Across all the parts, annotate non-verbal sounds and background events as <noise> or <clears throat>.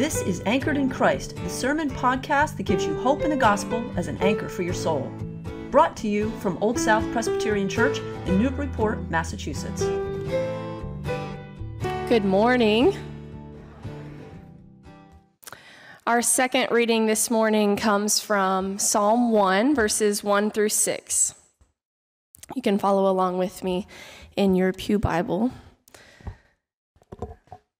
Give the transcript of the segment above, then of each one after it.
This is Anchored in Christ, the sermon podcast that gives you hope in the gospel as an anchor for your soul. Brought to you from Old South Presbyterian Church in Newburyport, Massachusetts. Good morning. Our second reading this morning comes from Psalm 1, verses 1 through 6. You can follow along with me in your Pew Bible.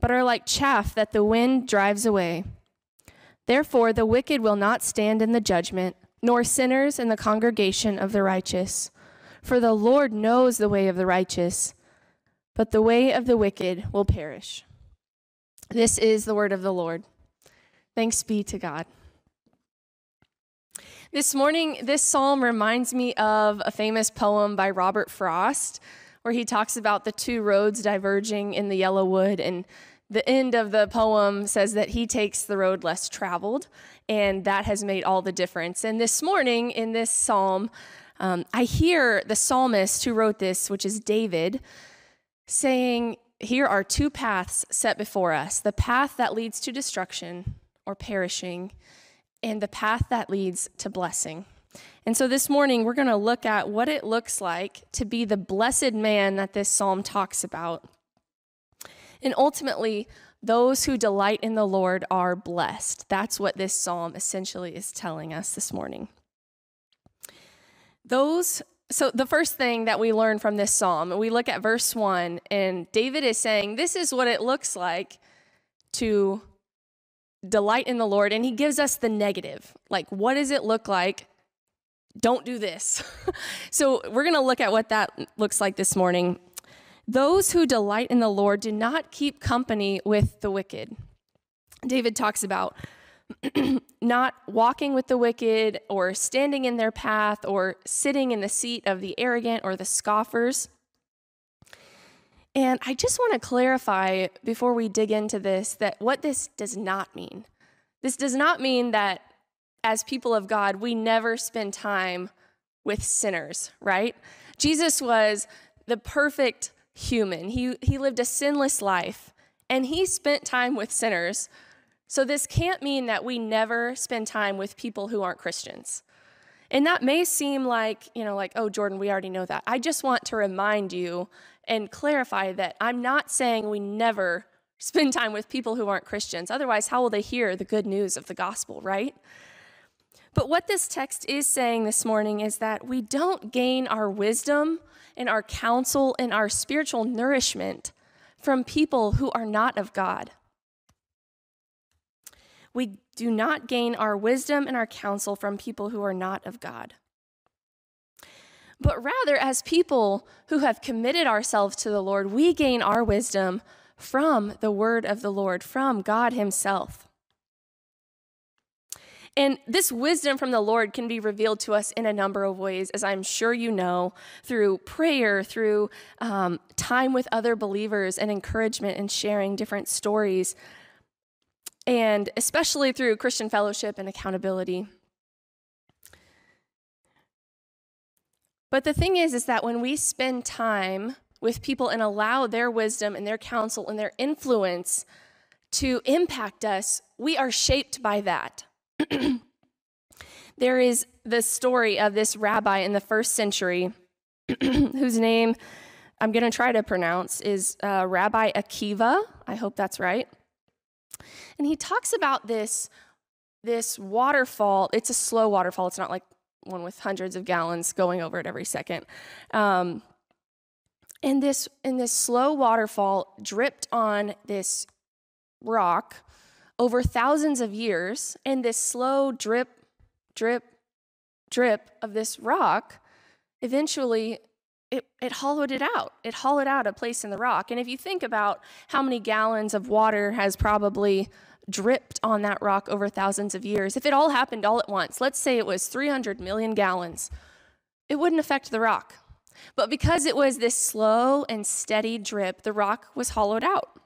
but are like chaff that the wind drives away. Therefore, the wicked will not stand in the judgment, nor sinners in the congregation of the righteous. For the Lord knows the way of the righteous, but the way of the wicked will perish. This is the word of the Lord. Thanks be to God. This morning, this psalm reminds me of a famous poem by Robert Frost where he talks about the two roads diverging in the yellow wood. And the end of the poem says that he takes the road less traveled, and that has made all the difference. And this morning in this psalm, um, I hear the psalmist who wrote this, which is David, saying, Here are two paths set before us the path that leads to destruction or perishing, and the path that leads to blessing. And so this morning, we're going to look at what it looks like to be the blessed man that this psalm talks about. And ultimately, those who delight in the Lord are blessed. That's what this psalm essentially is telling us this morning. Those so the first thing that we learn from this psalm, we look at verse 1 and David is saying this is what it looks like to delight in the Lord and he gives us the negative. Like what does it look like don't do this. <laughs> so we're going to look at what that looks like this morning. Those who delight in the Lord do not keep company with the wicked. David talks about <clears throat> not walking with the wicked or standing in their path or sitting in the seat of the arrogant or the scoffers. And I just want to clarify before we dig into this that what this does not mean. This does not mean that as people of God, we never spend time with sinners, right? Jesus was the perfect human. He, he lived a sinless life and he spent time with sinners. So this can't mean that we never spend time with people who aren't Christians. And that may seem like, you know, like, oh, Jordin, we already know that. I just want to remind you and clarify that I'm not saying we never <laughs> spend time with people who aren't Christians. Otherwise, how will they hear the good news of the gospel, right? But what this text is saying this morning is that we don't gain our wisdom and our counsel and our spiritual nourishment from people who are not of God. We do not gain our wisdom and our counsel from people who are not of God. But rather, as people who have committed ourselves to the Lord, we gain our wisdom from the word of the Lord, from God Himself. And this wisdom from the Lord can be revealed to us in a number of ways, as I'm sure you know, through prayer, through um, time with other believers, and encouragement and sharing different stories, and especially through Christian fellowship and accountability. But the thing is, is that when we spend time with people and allow their wisdom and their counsel and their influence to impact us, we are shaped by that. <clears throat> there is the story of this rabbi in the first century <clears throat> whose name I'm going to try to pronounce is uh, Rabbi Akiva. I hope that's right. And he talks about this, this waterfall. It's a slow waterfall, it's not like one with hundreds of gallons going over it every second. Um, and this, and this slow waterfall dripped on this rock over thousands of years, and this slow drip, drip, drip of this rock eventually it, it hollowed it out. It hollowed out a place in the rock. And if you think about how many gallons of water has probably dripped on that rock over thousands of years, if it all happened all at once, let's say it was 300 million gallons, it wouldn't affect the rock. But because it was this slow and steady drip, the rock was hollowed out.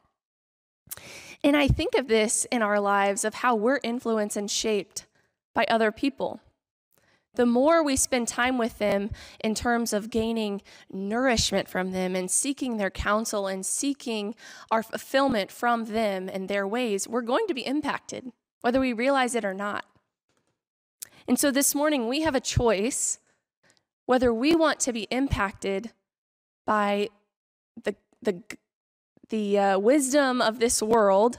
And I think of this in our lives of how we're influenced and shaped by other people. The more we spend time with them in terms of gaining nourishment from them and seeking their counsel and seeking our fulfillment from them and their ways, we're going to be impacted, whether we realize it or not. And so this morning, we have a choice whether we want to be impacted by the, the, the uh, wisdom of this world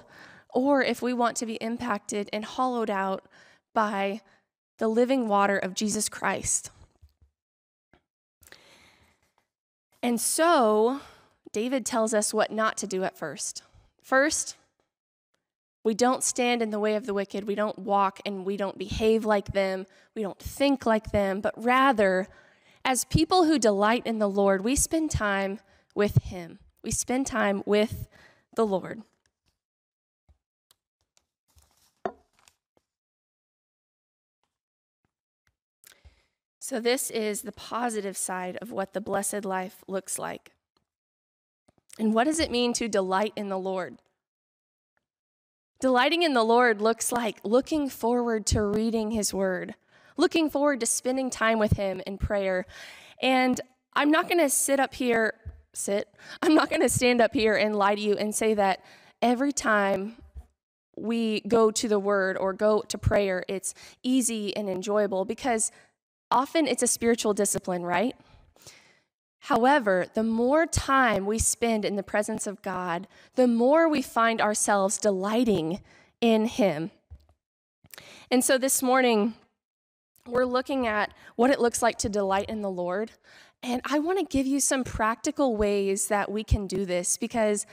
or if we want to be impacted and hollowed out by the living water of Jesus Christ. And so, David tells us what not to do at first. First, we don't stand in the way of the wicked. We don't walk and we don't behave like them. We don't think like them, but rather, as people who delight in the Lord, we spend time with Him. We spend time with the Lord. So, this is the positive side of what the blessed life looks like. And what does it mean to delight in the Lord? Delighting in the Lord looks like looking forward to reading His Word, looking forward to spending time with Him in prayer. And I'm not going to sit up here, sit, I'm not going to stand up here and lie to you and say that every time we go to the Word or go to prayer, it's easy and enjoyable because often it's a spiritual discipline, right? However, the more time we spend in the presence of God, the more we find ourselves delighting in Him. And so this morning, we're looking at what it looks like to delight in the Lord. And I want to give you some practical ways that we can do this because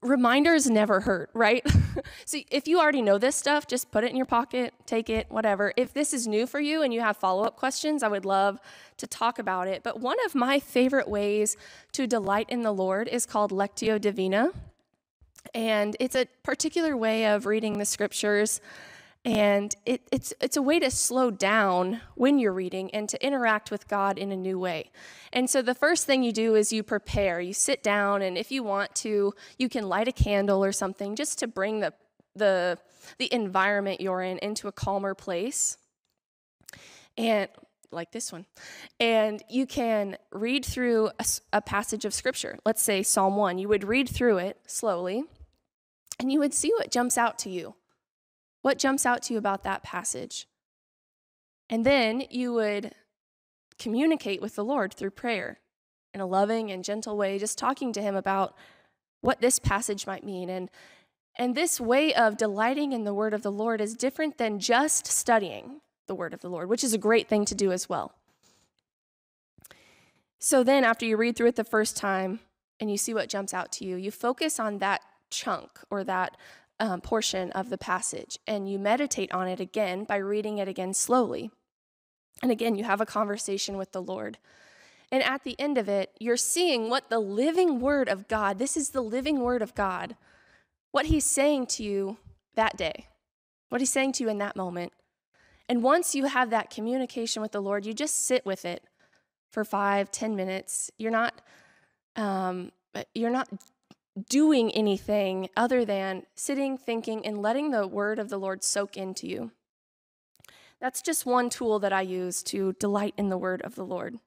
reminders never hurt, right? <laughs> so if you already know this stuff, just put it in your pocket, take it, whatever. If this is new for you and you have follow up questions, I would love to talk about it. But one of my favorite ways to delight in the Lord is called Lectio Divina. And it's a particular way of reading the scriptures and it, it's, it's a way to slow down when you're reading and to interact with God in a new way. And so the first thing you do is you prepare. You sit down, and if you want to, you can light a candle or something just to bring the, the, the environment you're in into a calmer place. And like this one. And you can read through a, a passage of scripture. Let's say Psalm 1. You would read through it slowly, and you would see what jumps out to you what jumps out to you about that passage? And then you would communicate with the Lord through prayer in a loving and gentle way, just talking to Him about what this passage might mean. And, and this way of delighting in the word of the Lord is different than just studying the word of the Lord, which is a great thing to do as well. So then, after you read through it the first time and you see what jumps out to you, you focus on that chunk or that um, portion of the passage and you meditate on it again by reading it again slowly. And again, you have a conversation with the Lord. And at the end of it, you're seeing what the living word of God, this is the living word of God, what he's saying to you that day, what he's saying to you in that moment. And once you have that communication with the Lord, you just sit with it for five, ten minutes. You're not, um, you're not doing anything other than sitting, thinking, and letting the word of the Lord soak into you. That's just one tool that I use to delight in the word of the Lord.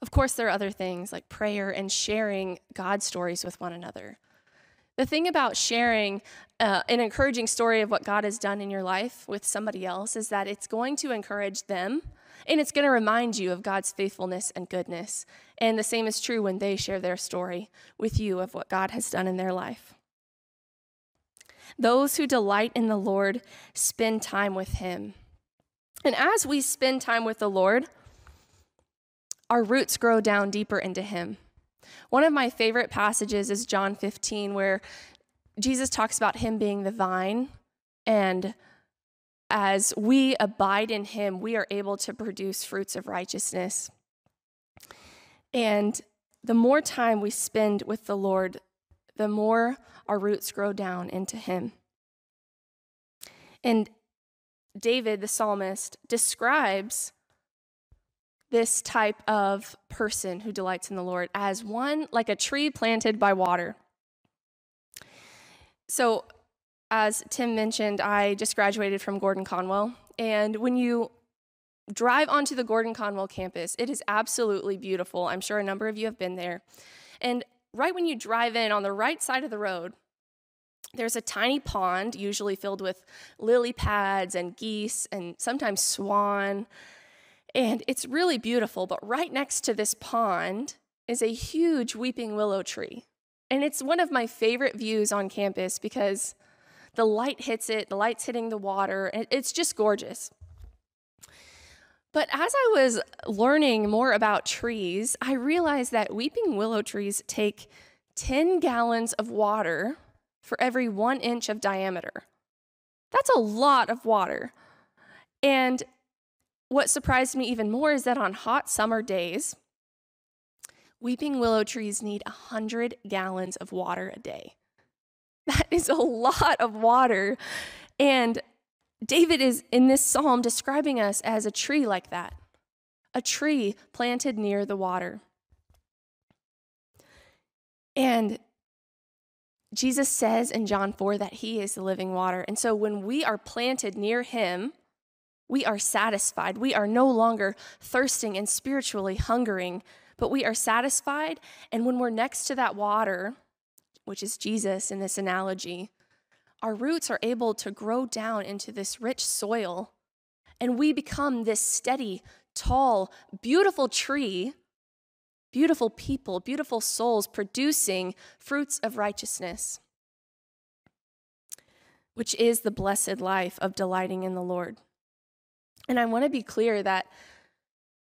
Of course, there are other things like prayer and sharing God stories with one another. The thing about sharing uh, an encouraging story of what God has done in your life with somebody else is that it's going to encourage them and it's going to remind you of God's faithfulness and goodness. And the same is true when they share their story with you of what God has done in their life. Those who delight in the Lord spend time with Him. And as we spend time with the Lord, our roots grow down deeper into Him. One of my favorite passages is John 15, where Jesus talks about Him being the vine and as we abide in him, we are able to produce fruits of righteousness. And the more time we spend with the Lord, the more our roots grow down into Him. And David, the psalmist, describes this type of person who delights in the Lord as one like a tree planted by water. So, as Tim mentioned, I just graduated from Gordon Conwell. And when you drive onto the Gordon Conwell campus, it is absolutely beautiful. I'm sure a number of you have been there. And right when you drive in on the right side of the road, there's a tiny pond, usually filled with lily pads and geese and sometimes swan. And it's really beautiful. But right next to this pond is a huge weeping willow tree. And it's one of my favorite views on campus because the light hits it, the light's hitting the water, and it's just gorgeous. But as I was learning more about trees, I realized that weeping willow trees take 10 gallons of water for every one inch of diameter. That's a lot of water. And what surprised me even more is that on hot summer days, weeping willow trees need 100 gallons of water a day. <laughs> That is a lot of water. And David is in this psalm describing us as a tree like that, a tree planted near the water. And Jesus says in John 4 that he is the living water. And so when we are planted near him, we are satisfied. We are no longer thirsting and spiritually hungering, but we are satisfied. And when we're next to that water, which is Jesus in this analogy, our roots are able to grow down into this rich soil, and we become this steady, tall, beautiful tree, beautiful people, beautiful souls producing fruits of righteousness, which is the blessed life of delighting in the Lord. And I want to be clear that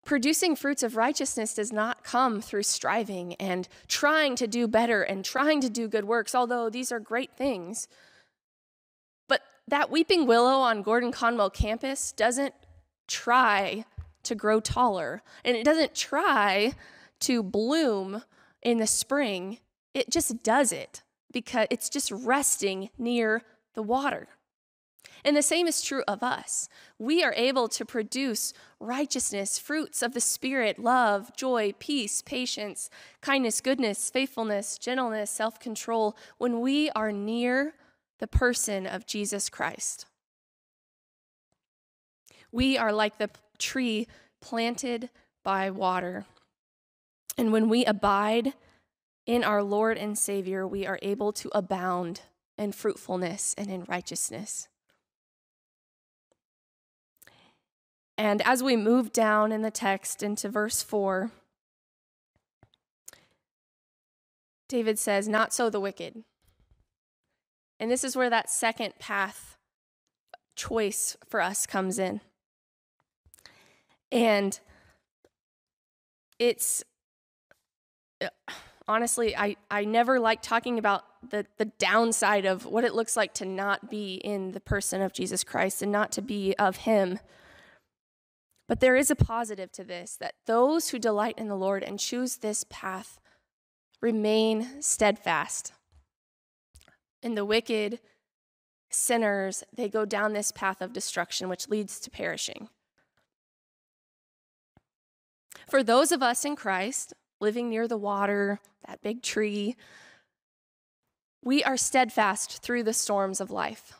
Producing fruits of righteousness does not come through striving and trying to do better and trying to do good works, although these are great things. But that weeping willow on Gordon Conwell campus doesn't try to grow taller and it doesn't try to bloom in the spring. It just does it because it's just resting near the water. And the same is true of us. We are able to produce righteousness, fruits of the Spirit, love, joy, peace, patience, kindness, goodness, faithfulness, gentleness, self control when we are near the person of Jesus Christ. We are like the tree planted by water. And when we abide in our Lord and Savior, we are able to abound in fruitfulness and in righteousness. And as we move down in the text into verse 4, David says, Not so the wicked. And this is where that second path choice for us comes in. And it's uh, honestly, I, I never like talking about the, the downside of what it looks like to not be in the person of Jesus Christ and not to be of Him. But there is a positive to this that those who delight in the Lord and choose this path remain steadfast. And the wicked sinners, they go down this path of destruction, which leads to perishing. For those of us in Christ, living near the water, that big tree, we are steadfast through the storms of life.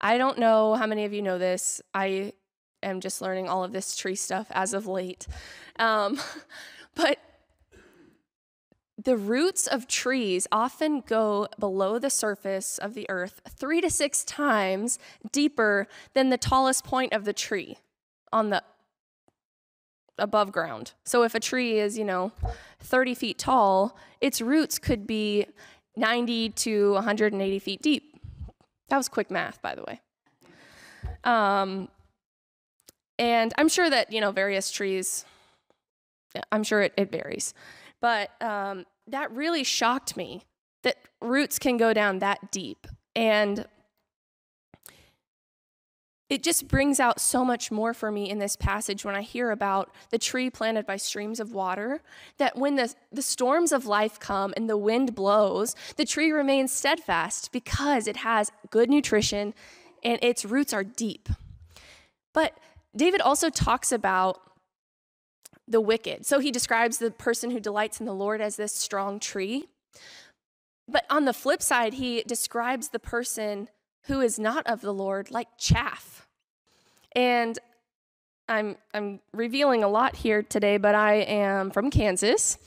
I don't know how many of you know this. I am just learning all of this tree stuff as of late. Um, <laughs> but the roots of trees often go below the surface of the earth three to six times deeper than the tallest point of the tree on the above ground. So if a tree is, you know, 30 feet tall, its roots could be 90 to 180 feet deep. That was quick math, by the way. Um, and I'm sure that, you know, various trees, I'm sure it, it varies. But um, that really shocked me that roots can go down that deep. And it just brings out so much more for me in this passage when I hear about the tree planted by streams of water. That when the, the storms of life come and the wind blows, the tree remains steadfast because it has good nutrition and its roots are deep. But David also talks about the wicked. So he describes the person who delights in the Lord as this strong tree. But on the flip side, he describes the person who is not of the Lord like chaff. And I'm I'm revealing a lot here today, but I am from Kansas.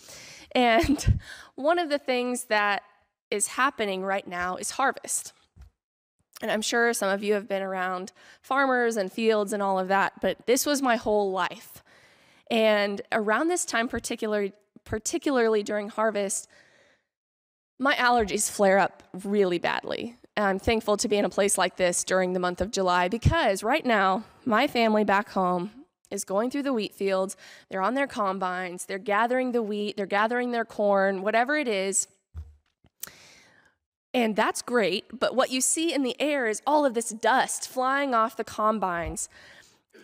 And <laughs> one of the things that is happening right now is harvest. And I'm sure some of you have been around farmers and fields and all of that, but this was my whole life. And around this time, particularly, particularly during harvest, my allergies flare up really badly. And I'm thankful to be in a place like this during the month of July because right now, my family back home is going through the wheat fields. They're on their combines, they're gathering the wheat, they're gathering their corn, whatever it is. And that's great, but what you see in the air is all of this dust flying off the combines.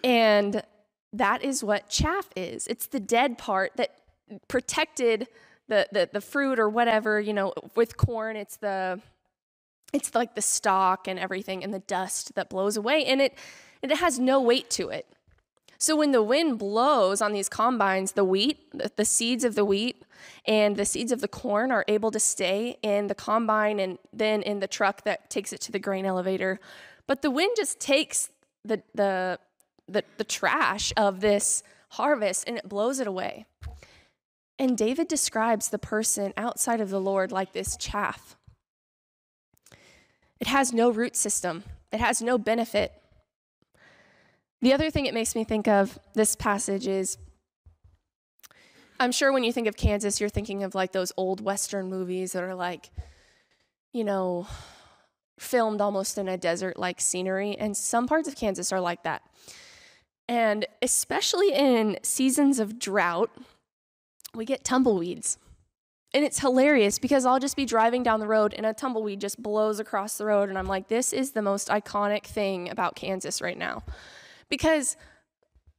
And that is what chaff is. It's the dead part that protected the, the, the fruit or whatever, you know, with corn, it's the it's like the stalk and everything and the dust that blows away. And it it has no weight to it so when the wind blows on these combines the wheat the, seeds of the wheat and the seeds of the corn are able to stay in the combine and then in the truck that takes it to the grain elevator. But the wind just takes the the the, the trash of this harvest and it blows it away. And david describes the person outside of the lord like this chaff. It has no root system, it has no benefit. The other thing it makes me think of this passage is I'm sure when you think of Kansas, you're thinking of like those old Western movies that are like, you know, filmed almost in a desert like scenery. And some parts of Kansas are like that. And especially in seasons of drought, we get tumbleweeds. And it's hilarious because I'll just be driving down the road and a tumbleweed just blows across the road. And I'm like, this is the most iconic thing about Kansas right now. Because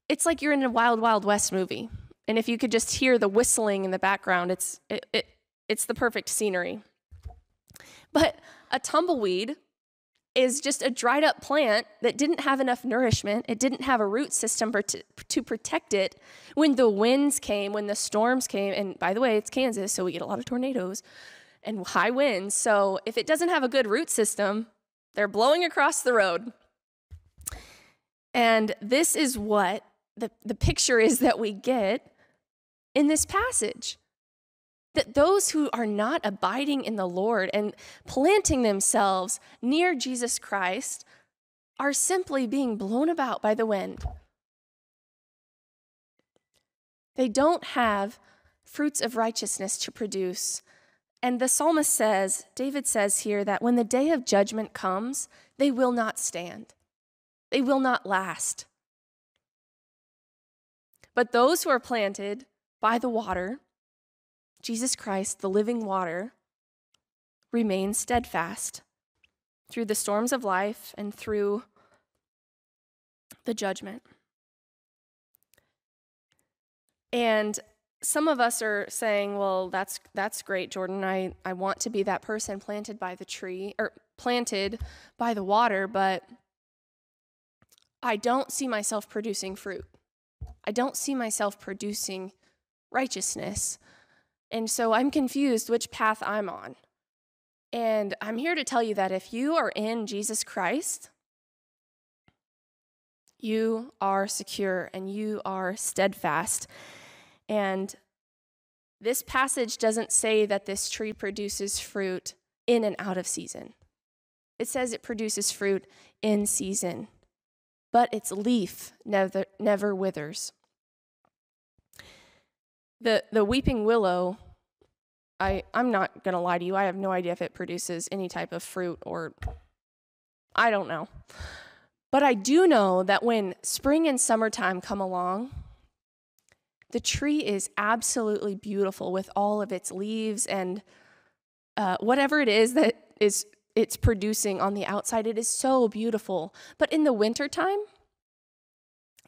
it's like you're in a Wild Wild West movie. And if you could just hear the whistling in the background, it's, it, it, it's the perfect scenery. But a tumbleweed is just a dried up plant that didn't have enough nourishment. It didn't have a root system to, to protect it when the winds came, when the storms came. And by the way, it's Kansas, so we get a lot of tornadoes and high winds. So if it doesn't have a good root system, they're blowing across the road. And this is what the, the picture is that we get in this passage that those who are not abiding in the Lord and planting themselves near Jesus Christ are simply being blown about by the wind. They don't have fruits of righteousness to produce. And the psalmist says, David says here, that when the day of judgment comes, they will not stand, they will not last. But those who are planted by the water, Jesus Christ, the living water, remain steadfast through the storms of life and through the judgment. And some of us are saying, well, that's that's great, Jordin. I, I want to be that person planted by the tree or planted by the water, but I don't see myself producing fruit. I don't see myself producing righteousness. And so I'm confused which path I'm on. And I'm here to tell you that if you are in Jesus Christ, you are secure and you are steadfast. And this passage doesn't say that this tree produces fruit in and out of season. It says it produces fruit in season, but its leaf never, never withers. The, the weeping willow, I, I'm not going to lie to you, I have no idea if it produces any type of fruit or I don't know. But I do know that when spring and summertime come along, the tree is absolutely beautiful with all of its leaves and uh, whatever it is that is it's producing on the outside. It is so beautiful. But in the wintertime,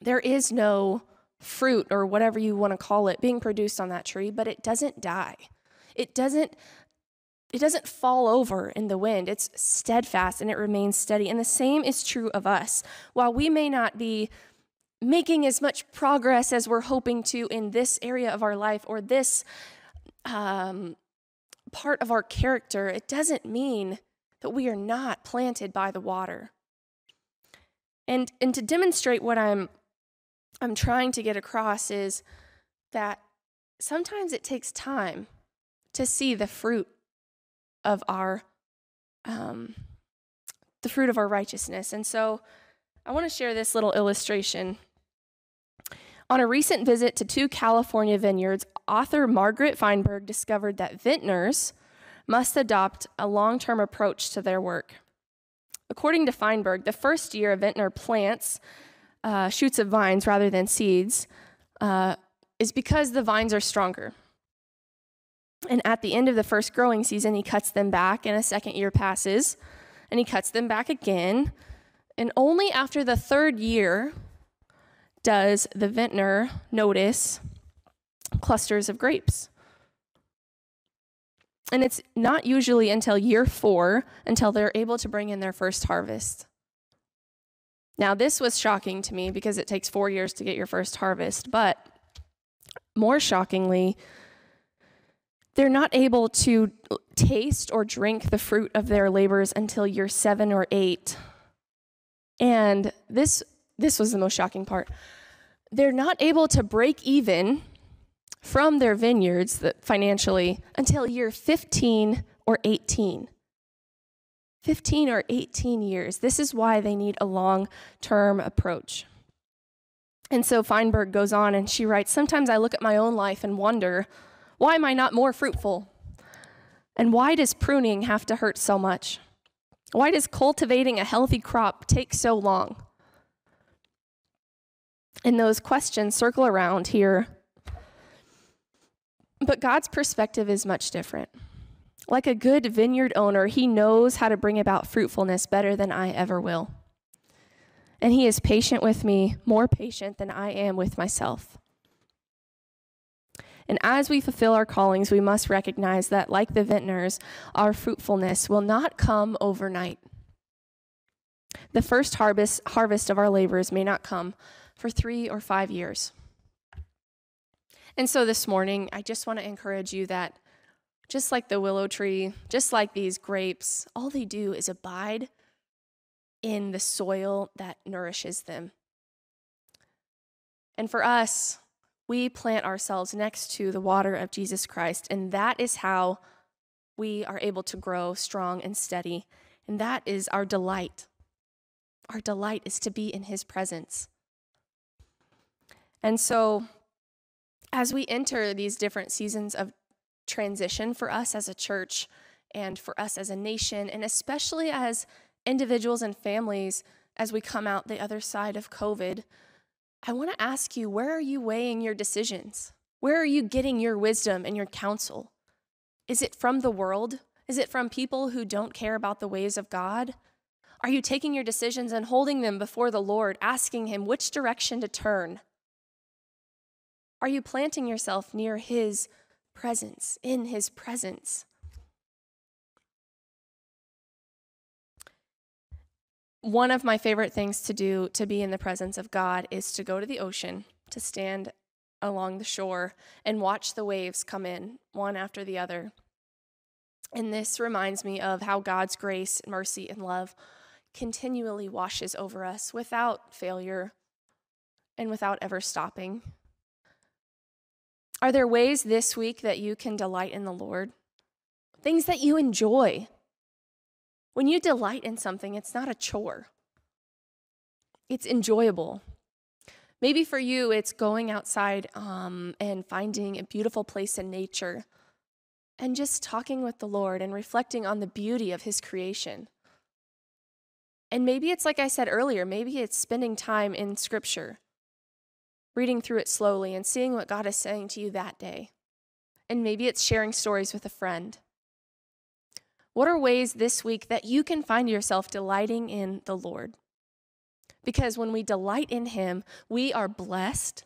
there is no fruit or whatever you want to call it being produced on that tree, but it doesn't die. It doesn't it doesn't fall over in the wind. It's steadfast and it remains steady. And the same is true of us. While we may not be making as much progress as we're hoping to in this area of our life or this um, part of our character, it doesn't mean that we are not planted by the water. And, and to demonstrate what I'm, I'm trying to get across is that sometimes it takes time to see the fruit of our um, the fruit of our righteousness. And so I want to share this little illustration. On a recent visit to two California vineyards, author Margaret Feinberg discovered that vintners must adopt a long term approach to their work. According to Feinberg, the first year a vintner plants uh, shoots of vines rather than seeds uh, is because the vines are stronger. And at the end of the first growing season, he cuts them back, and a second year passes, and he cuts them back again. And only after the third year does the vintner notice clusters of grapes. And it's not usually until year four until they're able to bring in their first harvest. Now, this was shocking to me because it takes four years to get your first harvest, but more shockingly, they're not able to taste or drink the fruit of their labors until year seven or eight. And this, this was the most shocking part. They're not able to break even from their vineyards financially until year 15 or 18. 15 or 18 years. This is why they need a long term approach. And so Feinberg goes on and she writes Sometimes I look at my own life and wonder, why am I not more fruitful? And why does pruning have to hurt so much? Why does cultivating a healthy crop take so long? And those questions circle around here but God's perspective is much different. Like a good vineyard owner, he knows how to bring about fruitfulness better than I ever will. And he is patient with me, more patient than I am with myself. And as we fulfill our callings, we must recognize that, like the vintners, our fruitfulness will not come overnight. The first harvest, harvest of our labors may not come for three or five years. And so this morning, I just want to encourage you that just like the willow tree, just like these grapes, all they do is abide in the soil that nourishes them. And for us, we plant ourselves next to the water of Jesus Christ, and that is how we are able to grow strong and steady. And that is our delight. Our delight is to be in his presence. And so as we enter these different seasons of transition for us as a church and for us as a nation, and especially as individuals and families as we come out the other side of COVID, I want to ask you where are you weighing your decisions? Where are you getting your wisdom and your counsel? Is it from the world? Is it from people who don't care about the ways of God? Are you taking your decisions and holding them before the Lord, asking Him which direction to turn? Are you planting yourself near His presence, in His presence? One of my favorite things to do to be in the presence of God is to go to the ocean, to stand along the shore and watch the waves come in one after the other. And this reminds me of how God's grace, mercy, and love continually washes over us without failure and without ever stopping. Are there ways this week that you can delight in the Lord? Things that you enjoy. When you delight in something, it's not a chore, it's enjoyable. Maybe for you, it's going outside um, and finding a beautiful place in nature and just talking with the Lord and reflecting on the beauty of His creation. And maybe it's like I said earlier, maybe it's spending time in Scripture reading through it slowly and seeing what God is saying to you that day. And maybe it's sharing stories with a friend. What are ways this week that you can find yourself delighting in the Lord? Because when we delight in Him, we are blessed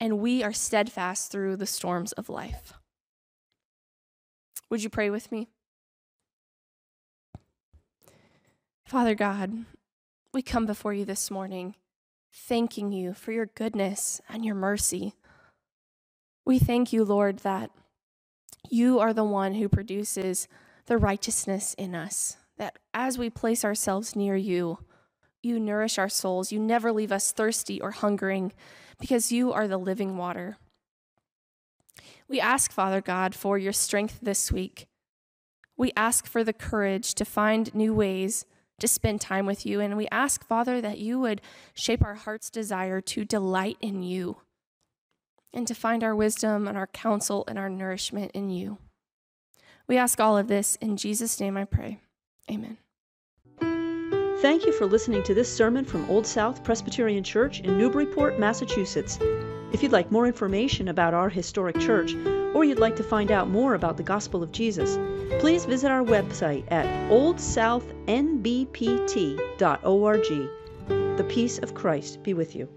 and we are steadfast through the storms of life. Would you pray with me? Father God, we come before you this morning thanking you for your goodness and your mercy. We thank you, Lord, that you are the one who produces the righteousness in us, that as we place ourselves near you, you nourish our souls. You never leave us thirsty or hungering because you are the living water. We ask, Father God, for your strength this week. We ask for the courage to find new ways to spend time with you. And we ask, Father, that you would shape our heart's desire to delight in you and to find our wisdom and our counsel and our nourishment in you. We ask all of this in Jesus' name I pray. Amen. Thank you for listening to this sermon from Old South Presbyterian Church in Newburyport, Massachusetts. If you'd like more information about our historic church, or you'd like to find out more about the gospel of Jesus, please visit our website at oldsouthnbpt.org. The peace of Christ be with you.